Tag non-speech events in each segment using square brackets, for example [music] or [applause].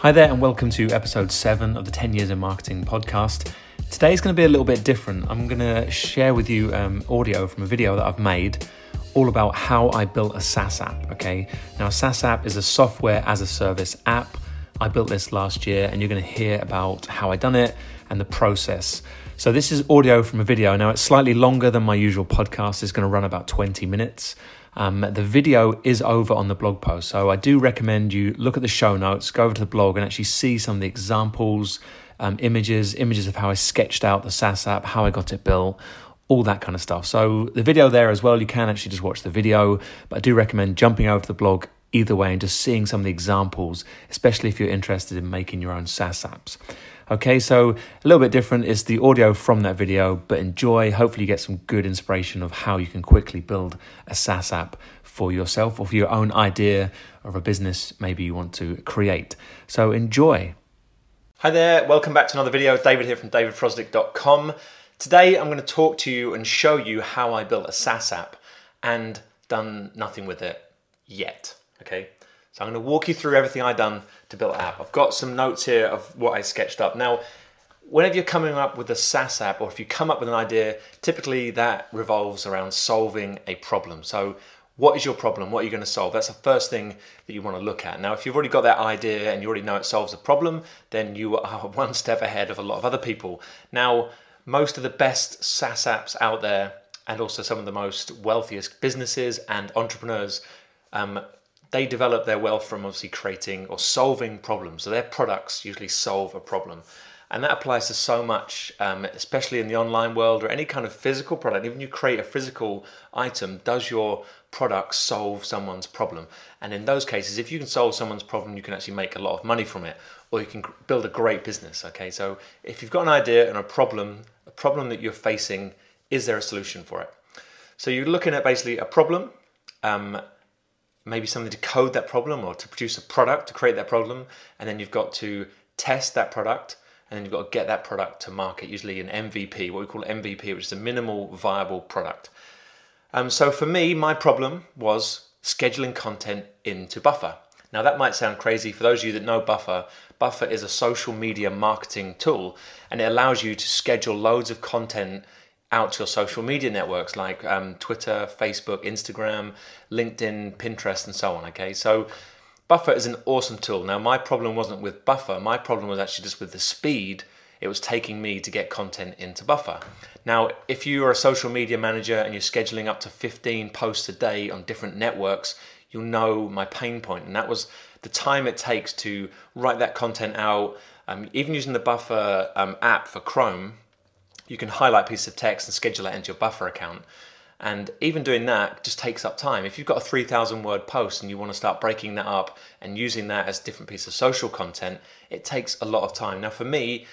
Hi there, and welcome to episode 7 of the 10 Years in Marketing podcast. Today is going to be a little bit different. I'm going to share with you um, audio from a video that I've made all about how I built a SaaS app. Okay, now, SaaS app is a software as a service app. I built this last year, and you're going to hear about how I done it and the process. So, this is audio from a video. Now, it's slightly longer than my usual podcast, it's going to run about 20 minutes. Um, the video is over on the blog post, so I do recommend you look at the show notes, go over to the blog, and actually see some of the examples, um, images, images of how I sketched out the SaaS app, how I got it built, all that kind of stuff. So the video there as well, you can actually just watch the video, but I do recommend jumping over to the blog either way and just seeing some of the examples, especially if you're interested in making your own SaaS apps. Okay, so a little bit different is the audio from that video, but enjoy. Hopefully, you get some good inspiration of how you can quickly build a SaaS app for yourself or for your own idea of a business maybe you want to create. So, enjoy. Hi there, welcome back to another video. David here from davidfrosdick.com. Today, I'm going to talk to you and show you how I built a SaaS app and done nothing with it yet. Okay, so I'm going to walk you through everything I've done to build an app. I've got some notes here of what I sketched up. Now, whenever you're coming up with a SaaS app or if you come up with an idea, typically that revolves around solving a problem. So, what is your problem? What are you going to solve? That's the first thing that you want to look at. Now, if you've already got that idea and you already know it solves a problem, then you [laughs] are one step ahead of a lot of other people. Now, most of the best SaaS apps out there, and also some of the most wealthiest businesses and entrepreneurs, um, they develop their wealth from obviously creating or solving problems. So their products usually solve a problem. And that applies to so much, um, especially in the online world or any kind of physical product. Even you create a physical item, does your product solve someone's problem? And in those cases, if you can solve someone's problem, you can actually make a lot of money from it, or you can build a great business. Okay, so if you've got an idea and a problem, a problem that you're facing, is there a solution for it? So you're looking at basically a problem. Um, maybe something to code that problem or to produce a product to create that problem and then you've got to test that product and then you've got to get that product to market usually an mvp what we call mvp which is a minimal viable product. Um, so for me my problem was scheduling content into buffer. Now that might sound crazy. For those of you that know buffer buffer is a social media marketing tool and it allows you to schedule loads of content out to your social media networks like um, Twitter, Facebook, Instagram, LinkedIn, Pinterest, and so on. Okay, so Buffer is an awesome tool. Now, my problem wasn't with Buffer, my problem was actually just with the speed it was taking me to get content into Buffer. Now, if you are a social media manager and you're scheduling up to 15 posts a day on different networks, you'll know my pain point, and that was the time it takes to write that content out. Um, even using the Buffer um, app for Chrome, you can highlight pieces of text and schedule it into your buffer account. And even doing that just takes up time. If you've got a 3,000 word post and you want to start breaking that up and using that as different pieces of social content, it takes a lot of time. Now, for me,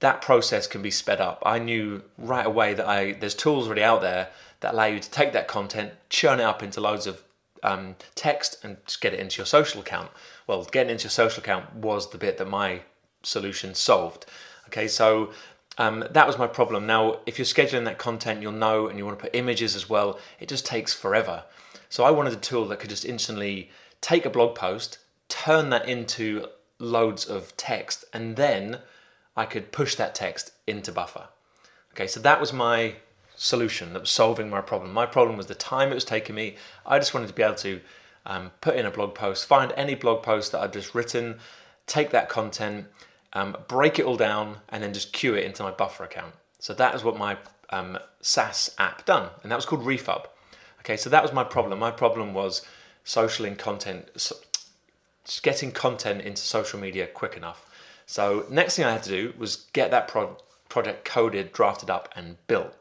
that process can be sped up. I knew right away that I there's tools already out there that allow you to take that content, churn it up into loads of um, text, and just get it into your social account. Well, getting into your social account was the bit that my solution solved. Okay, so um, that was my problem. Now, if you're scheduling that content, you'll know, and you want to put images as well, it just takes forever. So I wanted a tool that could just instantly take a blog post, turn that into loads of text, and then I could push that text into Buffer. Okay, so that was my solution that was solving my problem. My problem was the time it was taking me. I just wanted to be able to um, put in a blog post, find any blog post that I'd just written, take that content, um, break it all down, and then just queue it into my buffer account. So that is what my um, SaaS app done, and that was called Refub. Okay, so that was my problem. My problem was social in content, so getting content into social media quick enough. So next thing I had to do was get that pro- project coded, drafted up, and built.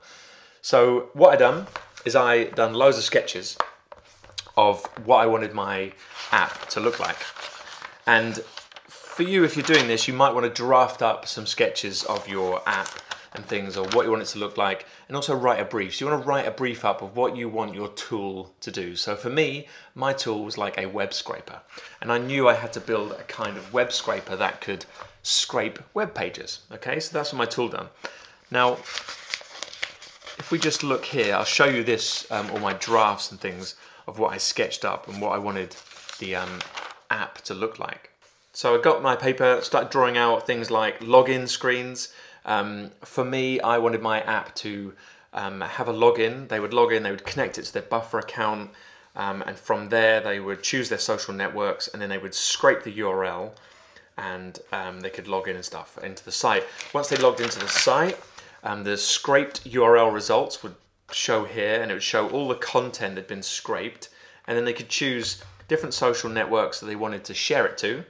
So what I done is I done loads of sketches of what I wanted my app to look like, and for you, if you're doing this, you might want to draft up some sketches of your app and things or what you want it to look like and also write a brief. So you want to write a brief up of what you want your tool to do. So for me, my tool was like a web scraper. And I knew I had to build a kind of web scraper that could scrape web pages. Okay, so that's what my tool done. Now, if we just look here, I'll show you this, um, all my drafts and things of what I sketched up and what I wanted the um, app to look like. So I got my paper, started drawing out things like login screens. Um, for me, I wanted my app to um, have a login. They would log in, they would connect it to their buffer account, um, and from there they would choose their social networks, and then they would scrape the URL, and um, they could log in and stuff into the site. Once they logged into the site, um, the scraped URL results would show here, and it would show all the content that had been scraped, and then they could choose different social networks that they wanted to share it to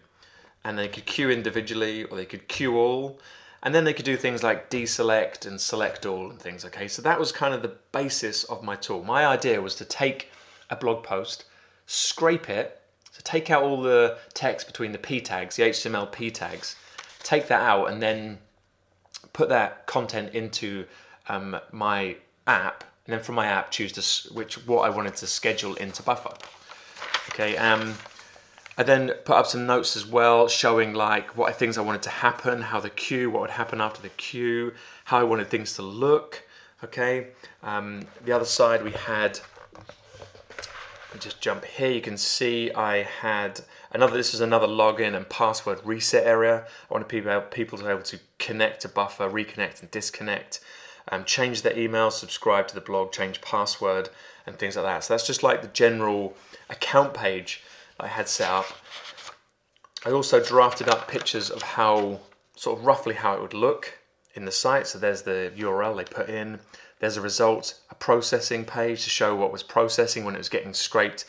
and they could queue individually or they could queue all. And then they could do things like deselect and select all and things okay? So that was kind of the basis of my tool. My idea was to take a blog post scrape it so take out all the text between the p tags the html p tags take that out and then put that content into um, my app and then from my app choose to which what i wanted to schedule into buffer okay? Um, I then put up some notes as well, showing like what things I wanted to happen, how the queue, what would happen after the queue, how I wanted things to look. Okay. Um, the other side we had. just jump here. You can see I had another. This is another login and password reset area. I wanted people people to be able to connect to Buffer, reconnect and disconnect, um, change their email, subscribe to the blog, change password, and things like that. So that's just like the general account page I had set up. I also drafted up pictures of how, sort of roughly how it would look in the site. So there's the URL they put in. There's a result, a processing page to show what was processing when it was getting scraped,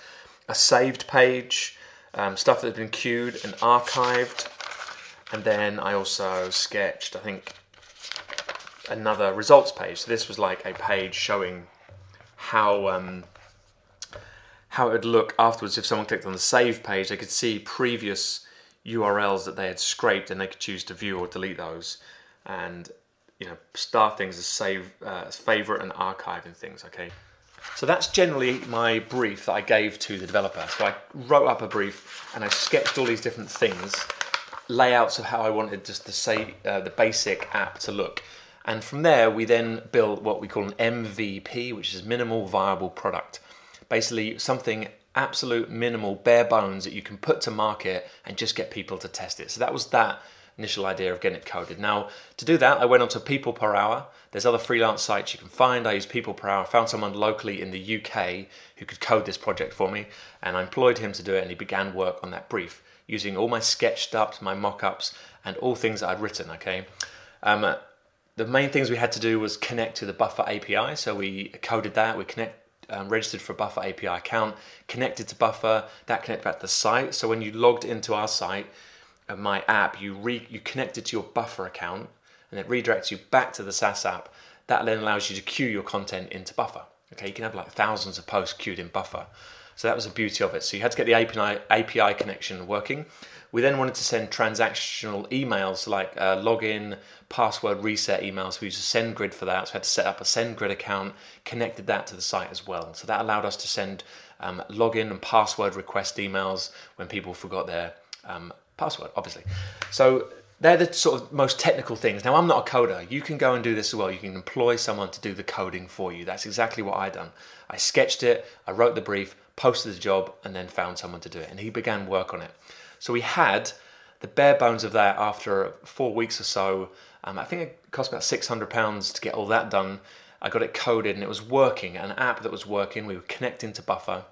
a saved page, um, stuff that had been queued and archived. And then I also sketched, I think, another results page. So this was like a page showing how um, how it would look afterwards if someone clicked on the save page. They could see previous URLs that they had scraped, and they could choose to view or delete those, and you know star things as save uh, as favorite and archiving things. Okay. So that's generally my brief that I gave to the developer. So I wrote up a brief and I sketched all these different things, layouts of how I wanted just to say uh, the basic app to look. And from there, we then built what we call an MVP, which is minimal viable product basically something absolute minimal, bare bones that you can put to market and just get people to test it. So that was that initial idea of getting it coded. Now, to do that, I went on to People Per Hour. There's other freelance sites you can find. I used People Per Hour. I found someone locally in the UK who could code this project for me, and I employed him to do it, and he began work on that brief using all my sketched ups, my mock ups, and all things that I'd written, okay? Um, the main things we had to do was connect to the Buffer API, so we coded that. We connect um, registered for a Buffer API account, connected to Buffer, that connected back to the site. So when you logged into our site, uh, my app, you re- you connected to your Buffer account, and it redirects you back to the SaaS app. That then allows you to queue your content into Buffer. Okay, you can have like thousands of posts queued in Buffer. So that was the beauty of it. So you had to get the API, API connection working. We then wanted to send transactional emails like uh, login, password reset emails. We used a SendGrid for that. So we had to set up a SendGrid account, connected that to the site as well. So that allowed us to send um, login and password request emails when people forgot their um, password, obviously. So they're the sort of most technical things. Now, I'm not a coder. You can go and do this as well. You can employ someone to do the coding for you. That's exactly what I done. I sketched it, I wrote the brief, posted the job, and then found someone to do it. And he began work on it. So we had the bare bones of that after four weeks or so. Um, I think it cost about £600 to get all that done. I got it coded and it was working, an app that was working. We were connecting to Buffer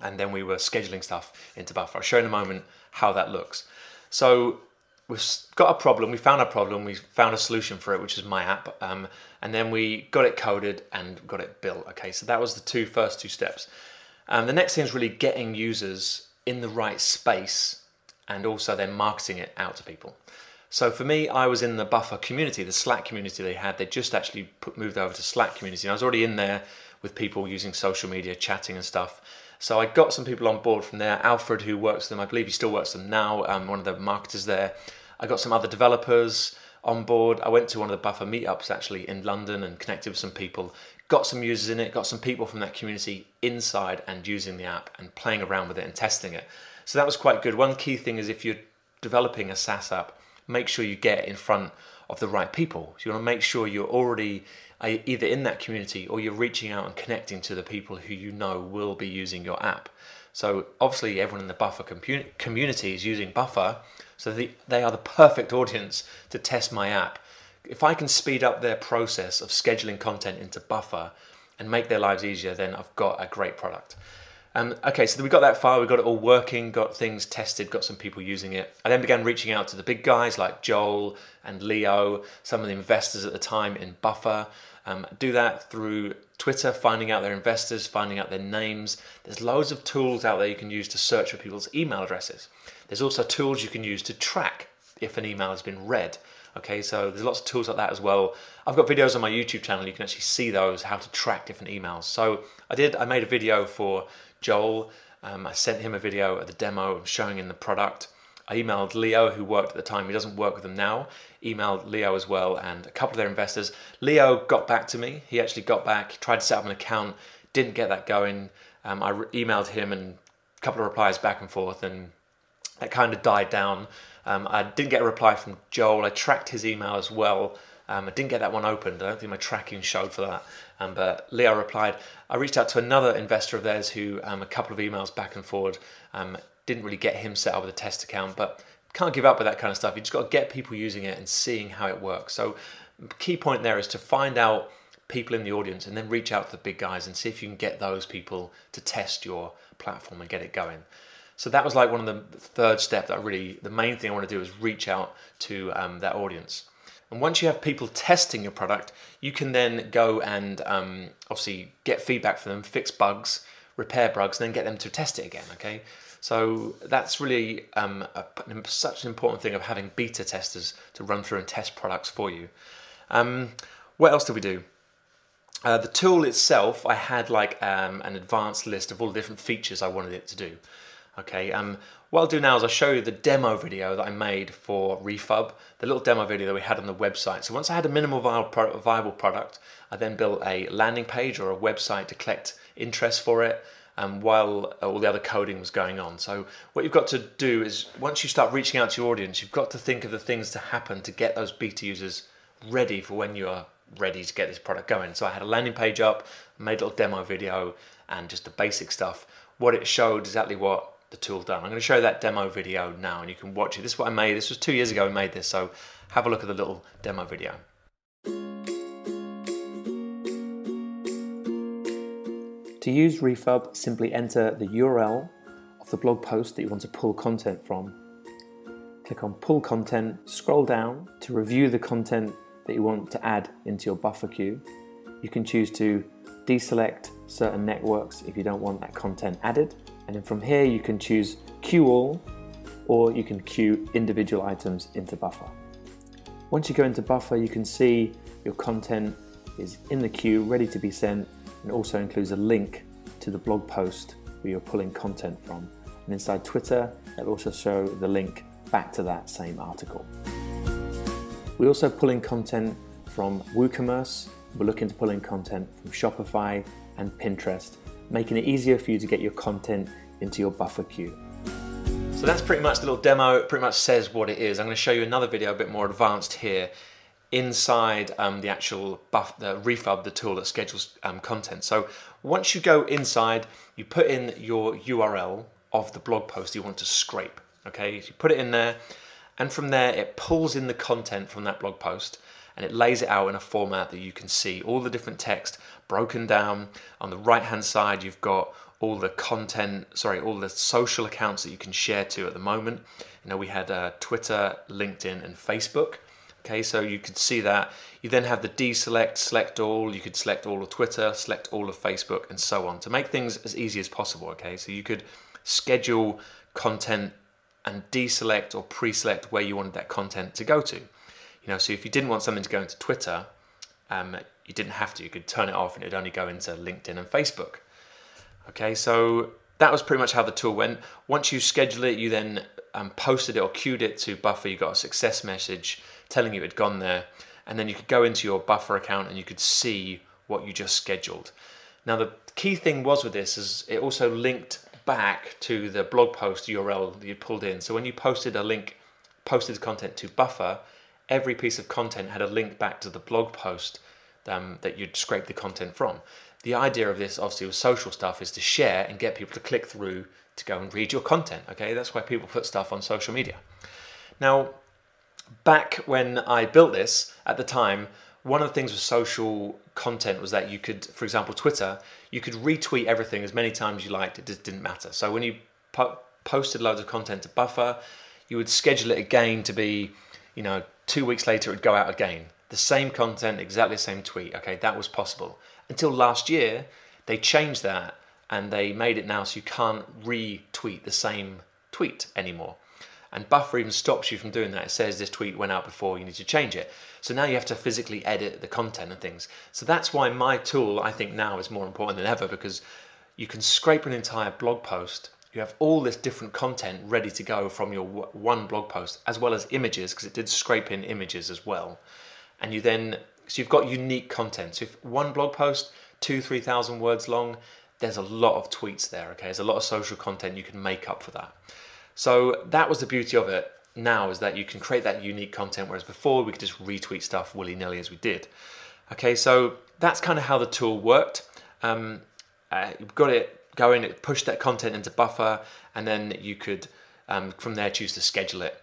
and then we were scheduling stuff into Buffer. I'll show in a moment how that looks. So we've got a problem, we found a problem, we found a solution for it, which is my app, um, and then we got it coded and got it built. Okay, so that was the two first two steps. Um, the next thing is really getting users in the right space and also then marketing it out to people. So for me, I was in the Buffer community, the Slack community they had. They just actually put, moved over to Slack community. And I was already in there with people using social media, chatting and stuff. So I got some people on board from there. Alfred, who works them, I believe he still works them now, um, one of the marketers there. I got some other developers on board. I went to one of the Buffer meetups actually in London and connected with some people. Got some users in it, got some people from that community inside and using the app and playing around with it and testing it. So that was quite good. One key thing is if you're developing a SaaS app, make sure you get in front of the right people. So you want to make sure you're already uh, either in that community or you're reaching out and connecting to the people who you know will be using your app. So obviously, everyone in the Buffer community is using Buffer, so they are the perfect audience to test my app. If I can speed up their process of scheduling content into Buffer and make their lives easier, then I've got a great product. Um, okay, so we got that far, we got it all working, got things tested, got some people using it. I then began reaching out to the big guys like Joel and Leo, some of the investors at the time in Buffer. Um, do that through Twitter, finding out their investors, finding out their names. There's loads of tools out there you can use to search for people's email addresses. There's also tools you can use to track if an email has been read. Okay, so there's lots of tools like that as well. I've got videos on my YouTube channel. You can actually see those, how to track different emails. So I did. I made a video for Joel. Um, I sent him a video of the demo of showing him the product. I emailed Leo, who worked at the time. He doesn't work with them now. Emailed Leo as well and a couple of their investors. Leo got back to me. He actually got back, tried to set up an account, didn't get that going. Um, I re- emailed him and a couple of replies back and forth, and that kind of died down. Um, I didn't get a reply from Joel. I tracked his email as well. Um, I didn't get that one opened. I don't think my tracking showed for that. Um, but Leo replied. I reached out to another investor of theirs who, um, a couple of emails back and forward, um, didn't really get him set up with a test account. But can't give up with that kind of stuff. You just got to get people using it and seeing how it works. So, key point there is to find out people in the audience and then reach out to the big guys and see if you can get those people to test your platform and get it going. So that was like one of the third step that I really, the main thing I want to do is reach out to um, that audience. And once you have people testing your product, you can then go and um, obviously get feedback from them, fix bugs, repair bugs, and then get them to test it again. Okay, so that's really um, a, such an important thing of having beta testers to run through and test products for you. Um, what else did we do? Uh, the tool itself, I had like um, an advanced list of all the different features I wanted it to do. Okay, um, what I'll do now is I'll show you the demo video that I made for Refub, the little demo video that we had on the website. So once I had a minimal viable product, I then built a landing page or a website to collect interest for it um, while all the other coding was going on. So what you've got to do is once you start reaching out to your audience, you've got to think of the things to happen to get those beta users ready for when you are ready to get this product going. So I had a landing page up, made a little demo video and just the basic stuff. What it showed exactly what the tool done. I'm going to show that demo video now and you can watch it. This is what I made. This was two years ago I made this, so have a look at the little demo video. To use Refub, simply enter the URL of the blog post that you want to pull content from. Click on Pull Content, scroll down to review the content that you want to add into your buffer queue. You can choose to deselect certain networks if you don't want that content added. And then from here, you can choose queue all or you can queue individual items into buffer. Once you go into buffer, you can see your content is in the queue, ready to be sent, and also includes a link to the blog post where you're pulling content from. And inside Twitter, it'll also show the link back to that same article. We also pull in content from WooCommerce. We're looking to pull in content from Shopify and Pinterest making it easier for you to get your content into your buffer queue. So that's pretty much the little demo, it pretty much says what it is. I'm going to show you another video a bit more advanced here inside um, the actual buff, the refub, the tool that schedules um, content. So once you go inside, you put in your URL of the blog post you want to scrape. Okay, you put it in there, and from there it pulls in the content from that blog post and it lays it out in a format that you can see all the different text broken down. On the right hand side, you've got all the content, sorry, all the social accounts that you can share to at the moment. You know, we had uh, Twitter, LinkedIn, and Facebook. Okay, so you could see that. You then have the deselect, select all. You could select all of Twitter, select all of Facebook, and so on to make things as easy as possible. Okay, so you could schedule content and deselect or pre-select where you wanted that content to go to. You know, so if you didn't want something to go into Twitter, um, you didn't have to. You could turn it off and it'd only go into LinkedIn and Facebook. Okay, so that was pretty much how the tool went. Once you schedule it, you then um, posted it or queued it to Buffer. You got a success message telling you it had gone there, and then you could go into your Buffer account and you could see what you just scheduled. Now the key thing was with this is it also linked back to the blog post URL that you pulled in. So when you posted a link, posted content to Buffer, every piece of content had a link back to the blog post um, that you'd scrape the content from. The idea of this, obviously, with social stuff, is to share and get people to click through to go and read your content. Okay, that's why people put stuff on social media. Now, back when I built this at the time, one of the things with social content was that you could, for example, Twitter, you could retweet everything as many times as you liked. It just didn't matter. So when you po- posted loads of content to Buffer, you would schedule it again to be, you know, two weeks later it would go out again. The same content, exactly the same tweet. Okay, that was possible. Until last year, they changed that and they made it now so you can't retweet the same tweet anymore. And Buffer even stops you from doing that. It says this tweet went out before, you need to change it. So now you have to physically edit the content and things. So that's why my tool, I think now, is more important than ever because you can scrape an entire blog post. You have all this different content ready to go from your one blog post, as well as images, because it did scrape in images as well. And you then, so you've got unique content. So if one blog post, two, three thousand words long, there's a lot of tweets there, okay? There's a lot of social content you can make up for that. So that was the beauty of it now is that you can create that unique content, whereas before we could just retweet stuff willy nilly as we did. Okay, so that's kind of how the tool worked. Um, uh, you've got it going, it push that content into Buffer, and then you could um, from there choose to schedule it.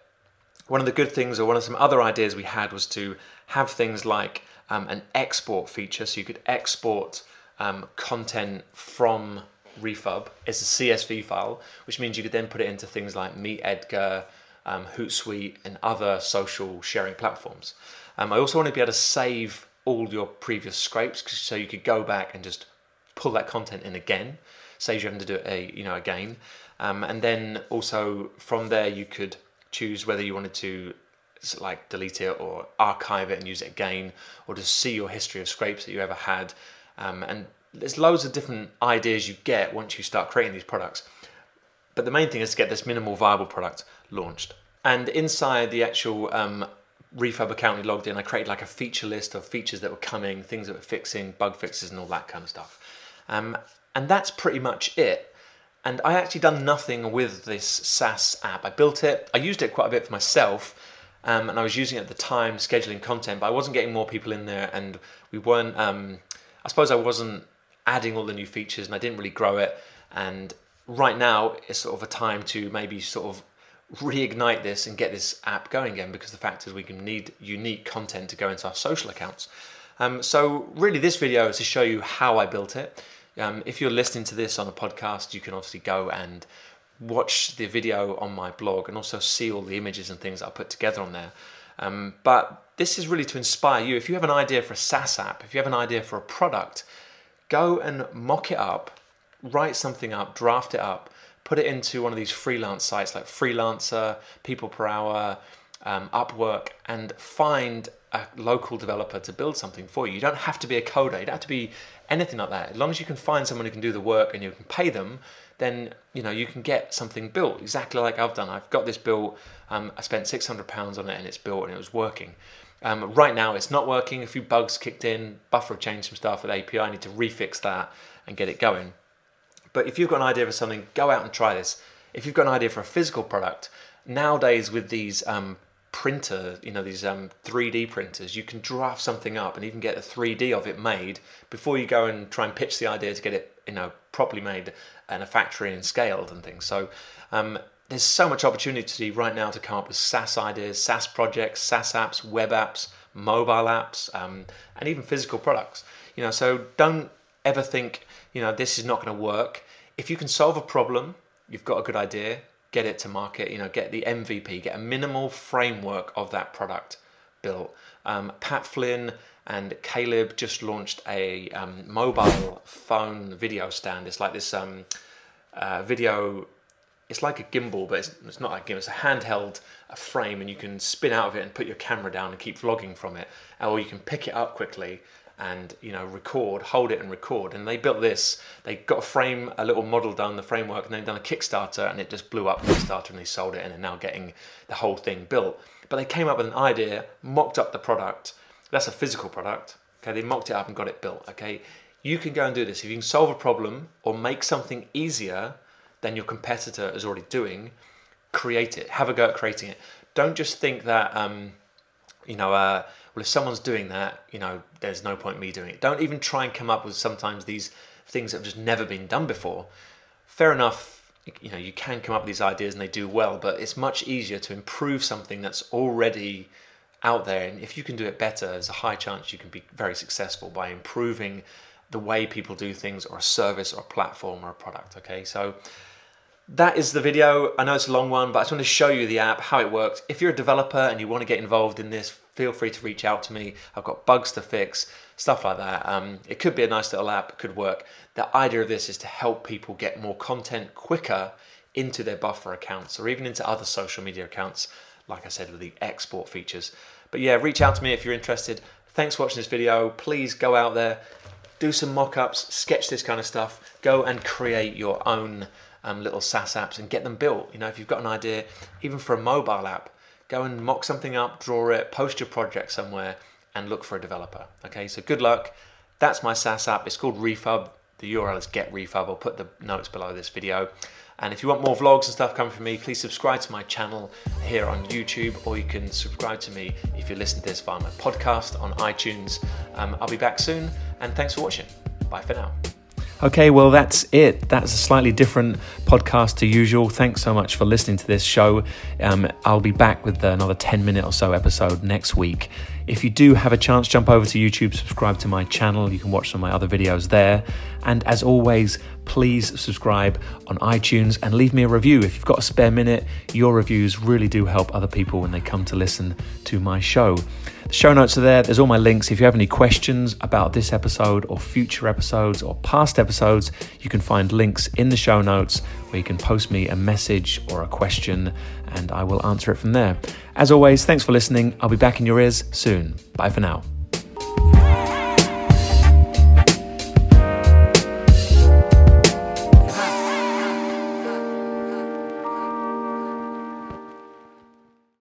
One of the good things, or one of some other ideas we had, was to have things like um, an export feature, so you could export um, content from Refub is a CSV file, which means you could then put it into things like MeetEdgar, um, Hootsuite, and other social sharing platforms. Um, I also want to be able to save all your previous scrapes, so you could go back and just pull that content in again, saves you having to do it a, you know again, um, and then also from there you could choose whether you wanted to like delete it or archive it and use it again, or just see your history of scrapes that you ever had, um, and there's loads of different ideas you get once you start creating these products. But the main thing is to get this minimal viable product launched. And inside the actual um, account we logged in, I created like a feature list of features that were coming, things that were fixing, bug fixes, and all that kind of stuff. Um, and that's pretty much it. And I actually done nothing with this SaaS app. I built it, I used it quite a bit for myself, um, and I was using it at the time, scheduling content, but I wasn't getting more people in there, and we weren't. Um, I suppose I wasn't adding all the new features and I didn't really grow it. And right now it's sort of a time to maybe sort of reignite this and get this app going again because the fact is we can need unique content to go into our social accounts. Um, so really this video is to show you how I built it. Um, if you're listening to this on a podcast, you can obviously go and watch the video on my blog and also see all the images and things I put together on there. Um, but this is really to inspire you. If you have an idea for a SaaS app, if you have an idea for a product, go and mock it up, write something up, draft it up, put it into one of these freelance sites like Freelancer, People Per Hour, um, Upwork, and find a local developer to build something for you. You don't have to be a coder, you don't have to be anything like that. As long as you can find someone who can do the work and you can pay them, then you know you can get something built exactly like I've done. I've got this built. Um, I spent six hundred pounds on it and it's built and it was working. Um, right now, it's not working. A few bugs kicked in. Buffer changed some stuff with API. I need to refix that and get it going. But if you've got an idea for something, go out and try this. If you've got an idea for a physical product, nowadays with these um, printer, you know, these um, 3D printers, you can draft something up and even get a 3D of it made before you go and try and pitch the idea to get it, you know, properly made in a factory and scaled and things. So um, there's so much opportunity right now to come up with SaaS ideas, SaaS projects, SaaS apps, web apps, mobile apps, um, and even physical products. You know, so don't ever think, you know, this is not going to work. If you can solve a problem, you've got a good idea, get it to market. You know, get the MVP, get a minimal framework of that product built. Um, Pat Flynn and Caleb just launched a um, mobile phone video stand. It's like this um, uh, video it's like a gimbal, but it's, it's not like a gimbal. It's a handheld a frame, and you can spin out of it and put your camera down and keep vlogging from it, or you can pick it up quickly and you know record, hold it and record. And they built this. They got a frame, a little model done, the framework, and they've done a Kickstarter, and it just blew up Kickstarter, and they sold it, and are now getting the whole thing built. But they came up with an idea, mocked up the product. That's a physical product. Okay, they mocked it up and got it built. Okay, you can go and do this if you can solve a problem or make something easier than your competitor is already doing, create it. Have a go at creating it. Don't just think that um, you know uh, well, if someone's doing that, you know, there's no point me doing it. Don't even try and come up with sometimes these things that have just never been done before. Fair enough, you know, you can come up with these ideas and they do well, but it's much easier to improve something that's already out there. And if you can do it better, there's a high chance you can be very successful by improving the way people do things or a service or a platform or a product. Okay, so that is the video. I know it's a long one, but I just want to show you the app, how it works. If you're a developer and you want to get involved in this, feel free to reach out to me. I've got bugs to fix, stuff like that. Um, it could be a nice little app, could work. The idea of this is to help people get more content quicker into their buffer accounts or even into other social media accounts, like I said, with the export features. But yeah, reach out to me if you're interested. Thanks for watching this video. Please go out there, do some mock-ups, sketch this kind of stuff, go and create your own um, little SaaS apps and get them built. You know, if you've got an idea, even for a mobile app, go and mock something up, draw it, post your project somewhere, and look for a developer. Okay, so good luck. That's my SaaS app. It's called Refub. The URL is Get Refub. I'll put the notes below this video. And if you want more vlogs and stuff coming from me, please subscribe to my channel here on YouTube, or you can subscribe to me if you listen to this via my podcast on iTunes. Um, I'll be back soon, and thanks for watching. Bye for now. Okay, well, that's it. That's a slightly different podcast to usual. Thanks so much for listening to this show. Um, I'll be back with another 10 minute or so episode next week. If you do have a chance, jump over to YouTube, subscribe to my channel. You can watch some of my other videos there. And as always, please subscribe on iTunes and leave me a review. If you've got a spare minute, your reviews really do help other people when they come to listen to my show. The show notes are there. There's all my links. If you have any questions about this episode or future episodes or past episodes, you can find links in the show notes where you can post me a message or a question and I will answer it from there. As always, thanks for listening. I'll be back in your ears soon. Bye for now.